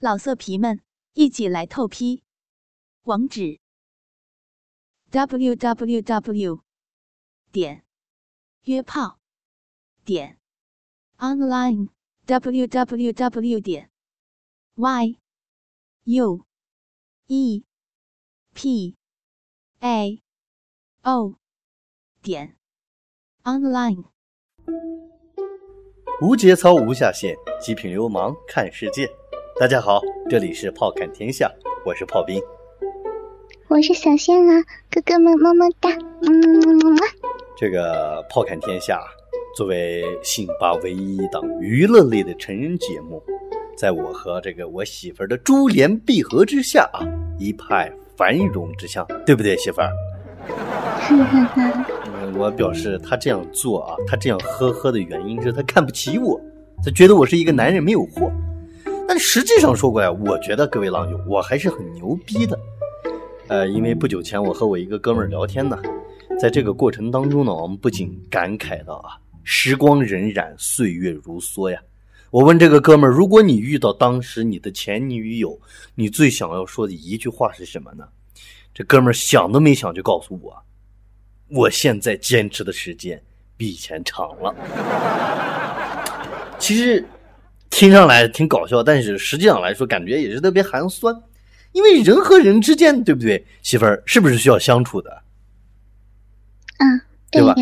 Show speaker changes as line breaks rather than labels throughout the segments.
老色皮们，一起来透批！网址：w w w 点约炮点 online w w w 点 y u e p a o 点 online。
无节操，无下限，极品流氓看世界。大家好，这里是炮侃天下，我是炮兵，
我是小仙啊，哥哥们么么哒，嗯。
这个炮看天下作为辛巴唯一一档娱乐类的成人节目，在我和这个我媳妇儿的珠联璧合之下啊，一派繁荣之象，对不对，媳妇儿？我表示他这样做啊，他这样呵呵的原因是他看不起我，他觉得我是一个男人没有货。但实际上说过呀，我觉得各位郎友，我还是很牛逼的。呃，因为不久前我和我一个哥们儿聊天呢，在这个过程当中呢，我们不仅感慨到啊，时光荏苒，岁月如梭呀。我问这个哥们儿，如果你遇到当时你的前女友，你最想要说的一句话是什么呢？这哥们儿想都没想就告诉我，我现在坚持的时间比以前长了。其实。听上来挺搞笑，但是实际上来说，感觉也是特别寒酸，因为人和人之间，对不对，媳妇儿是不是需要相处的？
嗯，
对
吧？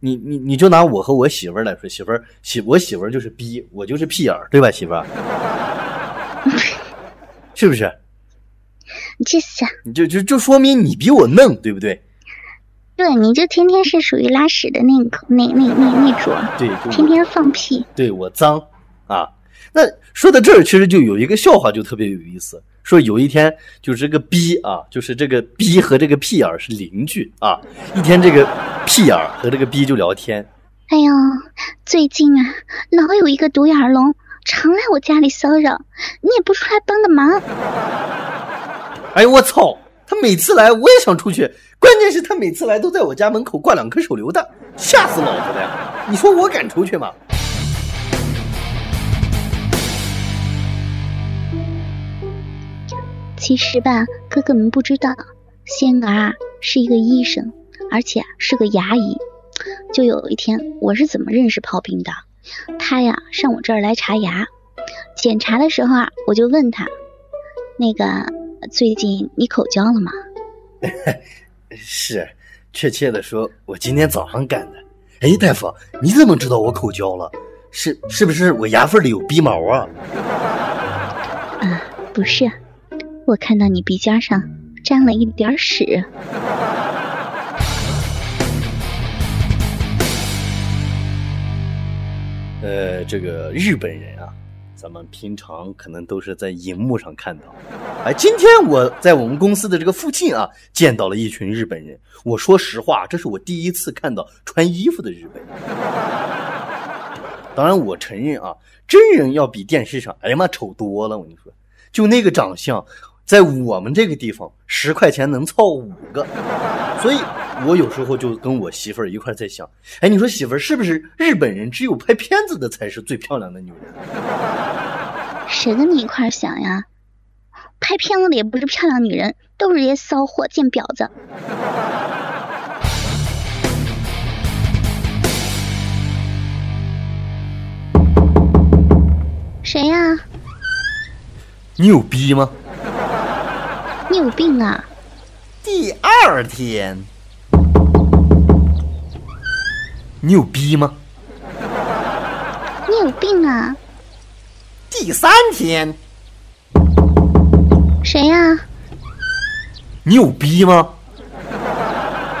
你你你就拿我和我媳妇儿来说，媳妇儿媳我媳妇儿就是逼，我就是屁眼儿，对吧，媳妇儿？是不是？
你去想。
你就就就说明你比我嫩，对不对？
对，你就天天是属于拉屎的那个那那那那种，
对，
天天放屁，
对我脏。啊，那说到这儿，其实就有一个笑话，就特别有意思。说有一天，就是这个逼啊，就是这个逼和这个屁眼儿是邻居啊。一天，这个屁眼儿和这个逼就聊天。
哎呦，最近啊，老有一个独眼龙常来我家里骚扰，你也不出来帮个忙。
哎呦我操！他每次来，我也想出去，关键是他每次来都在我家门口挂两颗手榴弹，吓死老子了呀！你说我敢出去吗？
其实吧，哥哥们不知道，仙儿是一个医生，而且是个牙医。就有一天，我是怎么认识炮兵的？他呀上我这儿来查牙，检查的时候啊，我就问他，那个最近你口交了吗？
是，确切的说，我今天早上干的。哎，大夫，你怎么知道我口交了？是是不是我牙缝里有鼻毛啊？
啊，不是。我看到你鼻尖上沾了一点屎。
呃，这个日本人啊，咱们平常可能都是在荧幕上看到。哎，今天我在我们公司的这个附近啊，见到了一群日本人。我说实话，这是我第一次看到穿衣服的日本人。当然，我承认啊，真人要比电视上，哎呀妈，丑多了。我跟你说，就那个长相。在我们这个地方，十块钱能凑五个，所以我有时候就跟我媳妇儿一块在想，哎，你说媳妇儿是不是日本人只有拍片子的才是最漂亮的女人？
谁跟你一块想呀？拍片子的也不是漂亮女人，都是些骚货贱婊子。谁呀？
你有逼吗？
你有病啊！
第二天，你有逼吗？
你有病啊！
第三天，
谁呀？
你有逼吗？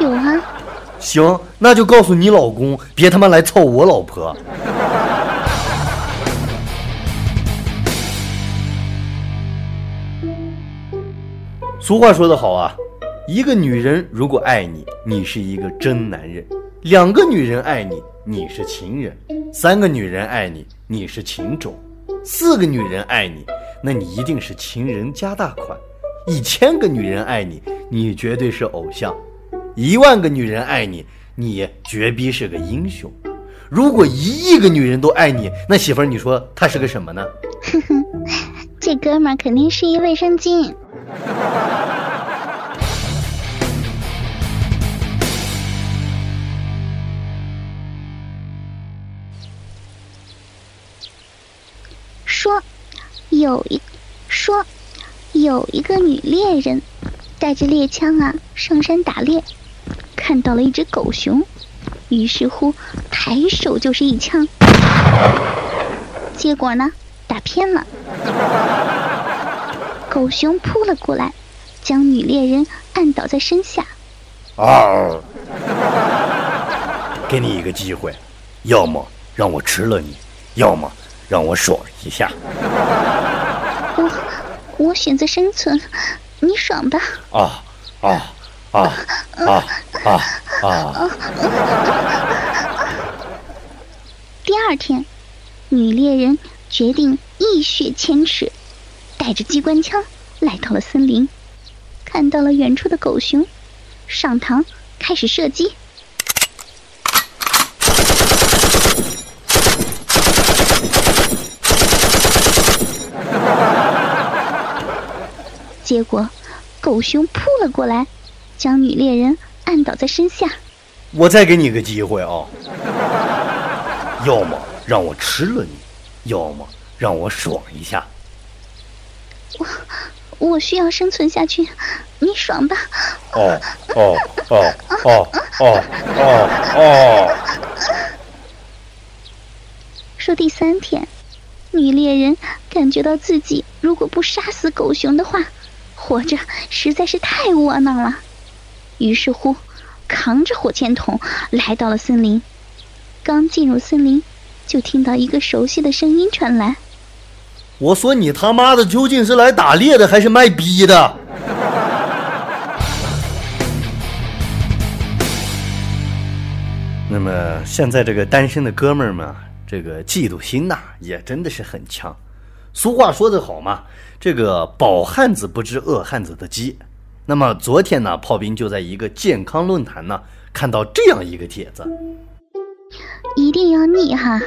有啊。
行，那就告诉你老公，别他妈来操我老婆。俗话说得好啊，一个女人如果爱你，你是一个真男人；两个女人爱你，你是情人；三个女人爱你，你是情种；四个女人爱你，那你一定是情人加大款；一千个女人爱你，你绝对是偶像；一万个女人爱你，你绝逼是个英雄。如果一亿个女人都爱你，那媳妇儿，你说她是个什么呢？
这哥们儿肯定是一卫生巾。说，有一说，有一个女猎人，带着猎枪啊上山打猎，看到了一只狗熊，于是乎抬手就是一枪，结果呢打偏了，狗熊扑了过来，将女猎人按倒在身下。
啊！给你一个机会，要么让我吃了你，要么。让我爽一下。
我我选择生存，你爽吧。
啊啊啊啊啊啊！
第二天，女猎人决定一雪前耻，带着机关枪来到了森林，看到了远处的狗熊，上膛开始射击。结果，狗熊扑了过来，将女猎人按倒在身下。
我再给你个机会啊！要么让我吃了你，要么让我爽一下。
我我需要生存下去，你爽吧。
哦哦哦哦哦哦哦。
说第三天，女猎人感觉到自己如果不杀死狗熊的话。活着实在是太窝囊了，于是乎，扛着火箭筒来到了森林。刚进入森林，就听到一个熟悉的声音传来：“
我说你他妈的究竟是来打猎的还是卖逼的？” 那么现在这个单身的哥们儿们，这个嫉妒心呐，也真的是很强。俗话说得好嘛。这个饱汉子不知饿汉子的饥。那么昨天呢，炮兵就在一个健康论坛呢看到这样一个帖子：
一定要腻哈！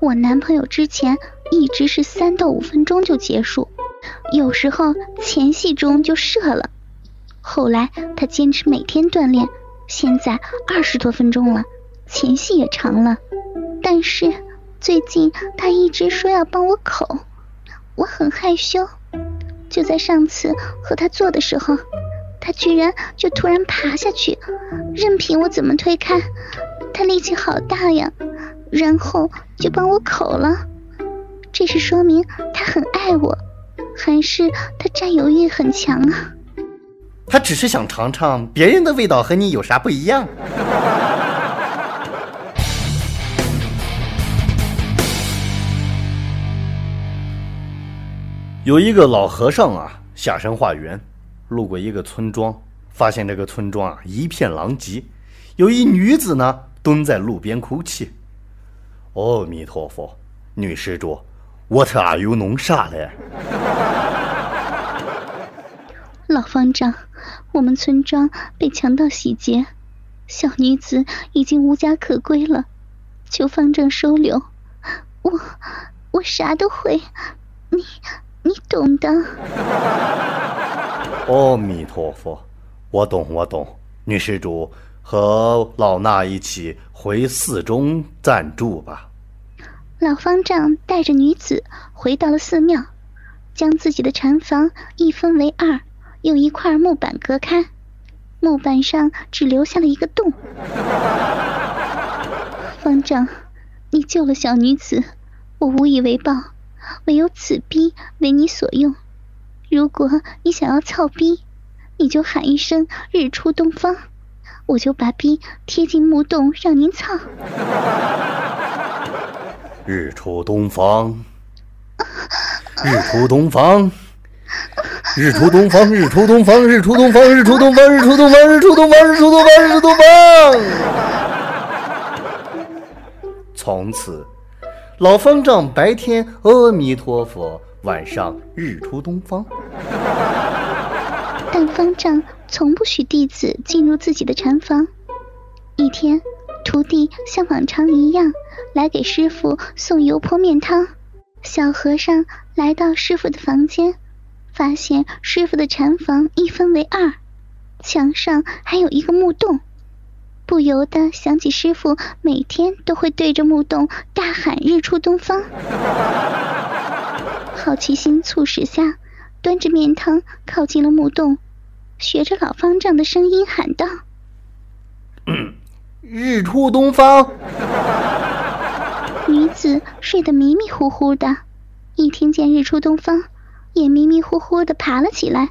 我男朋友之前一直是三到五分钟就结束，有时候前戏中就射了。后来他坚持每天锻炼，现在二十多分钟了，前戏也长了。但是最近他一直说要帮我口，我很害羞。就在上次和他做的时候，他居然就突然爬下去，任凭我怎么推开，他力气好大呀，然后就帮我口了。这是说明他很爱我，还是他占有欲很强啊？
他只是想尝尝别人的味道和你有啥不一样。有一个老和尚啊，下山化缘，路过一个村庄，发现这个村庄啊一片狼藉，有一女子呢蹲在路边哭泣。阿弥陀佛，女施主，What are you 弄啥嘞？
老方丈，我们村庄被强盗洗劫，小女子已经无家可归了，求方丈收留。我我啥都会，你。你懂的。
阿弥陀佛，我懂，我懂。女施主和老衲一起回寺中暂住吧。
老方丈带着女子回到了寺庙，将自己的禅房一分为二，用一块木板隔开，木板上只留下了一个洞。方丈，你救了小女子，我无以为报。唯有此逼为你所用。如果你想要操逼，你就喊一声“日出东方”，我就把逼贴进木洞让您操。
日出东方，日出东方，日出东方，日出东方，日出东方，日出东方，日出东方，日出东方，日出东方，日出东方。从此。老方丈白天阿弥陀佛，晚上日出东方。
但方丈从不许弟子进入自己的禅房。一天，徒弟像往常一样来给师傅送油泼面汤。小和尚来到师傅的房间，发现师傅的禅房一分为二，墙上还有一个木洞，不由得想起师傅每天都会对着木洞大喊“日出东方”。好奇心促使下，端着面汤靠近了木洞，学着老方丈的声音喊道：“嗯
日出东方。”
女子睡得迷迷糊糊的，一听见日出东方，也迷迷糊糊的爬了起来，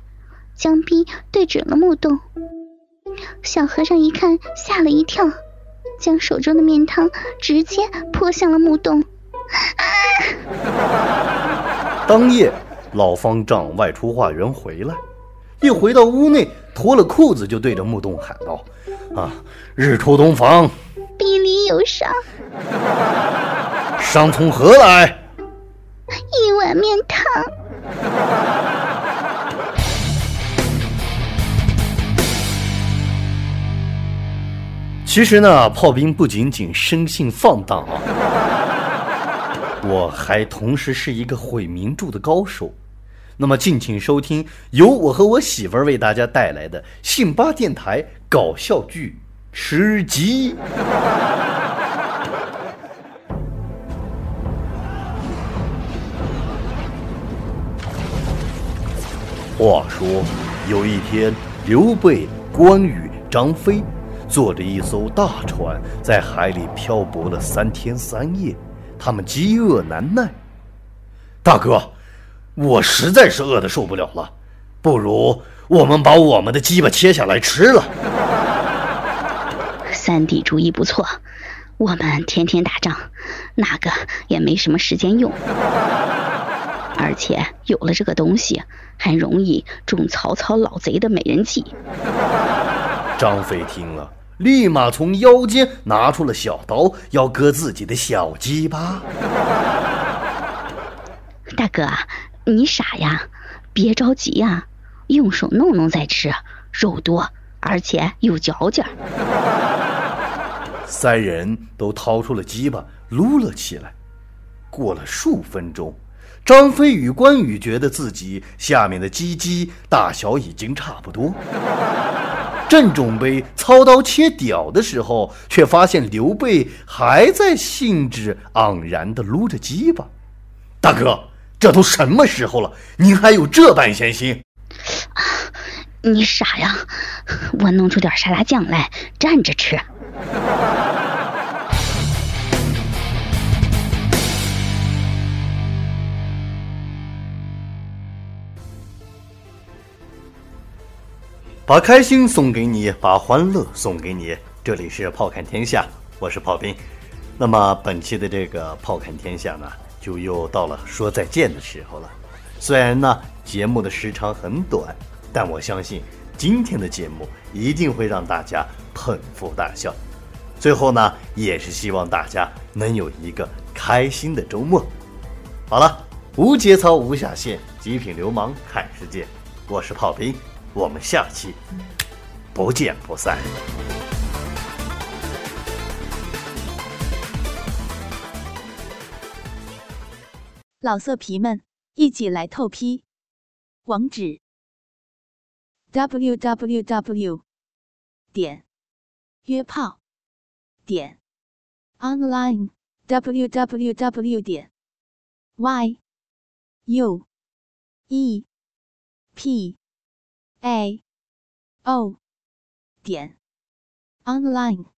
将臂对准了木洞。小和尚一看，吓了一跳，将手中的面汤直接泼向了木洞。
当夜，老方丈外出化缘回来，一回到屋内，脱了裤子就对着木洞喊道：“啊，日出东方，
臂里有伤。”
伤从何来？
一碗面汤。
其实呢，炮兵不仅仅生性放荡啊，我还同时是一个毁名著的高手。那么，敬请收听由我和我媳妇儿为大家带来的信巴电台搞笑剧《吃鸡》。话说，有一天，刘备、关羽、张飞坐着一艘大船，在海里漂泊了三天三夜。他们饥饿难耐。大哥，我实在是饿得受不了了，不如我们把我们的鸡巴切下来吃了。
三弟主意不错，我们天天打仗，那个也没什么时间用。而且有了这个东西，还容易中曹操老贼的美人计。
张飞听了，立马从腰间拿出了小刀，要割自己的小鸡巴。
大哥，你傻呀？别着急呀，用手弄弄再吃，肉多，而且有嚼劲。
三人都掏出了鸡巴，撸了起来。过了数分钟。张飞与关羽觉得自己下面的鸡鸡大小已经差不多，正准备操刀切屌的时候，却发现刘备还在兴致盎然地撸着鸡巴。大哥，这都什么时候了，您还有这般闲心？
你傻呀！我弄出点沙拉酱来蘸着吃。
把开心送给你，把欢乐送给你。这里是炮看天下，我是炮兵。那么本期的这个炮看天下呢，就又到了说再见的时候了。虽然呢节目的时长很短，但我相信今天的节目一定会让大家捧腹大笑。最后呢，也是希望大家能有一个开心的周末。好了，无节操无下限，极品流氓看世界，我是炮兵。我们下期不见不散。
老色皮们，一起来透批！网址：w w w 点约炮点 online w w w 点 y u e p a. O. 点。Online。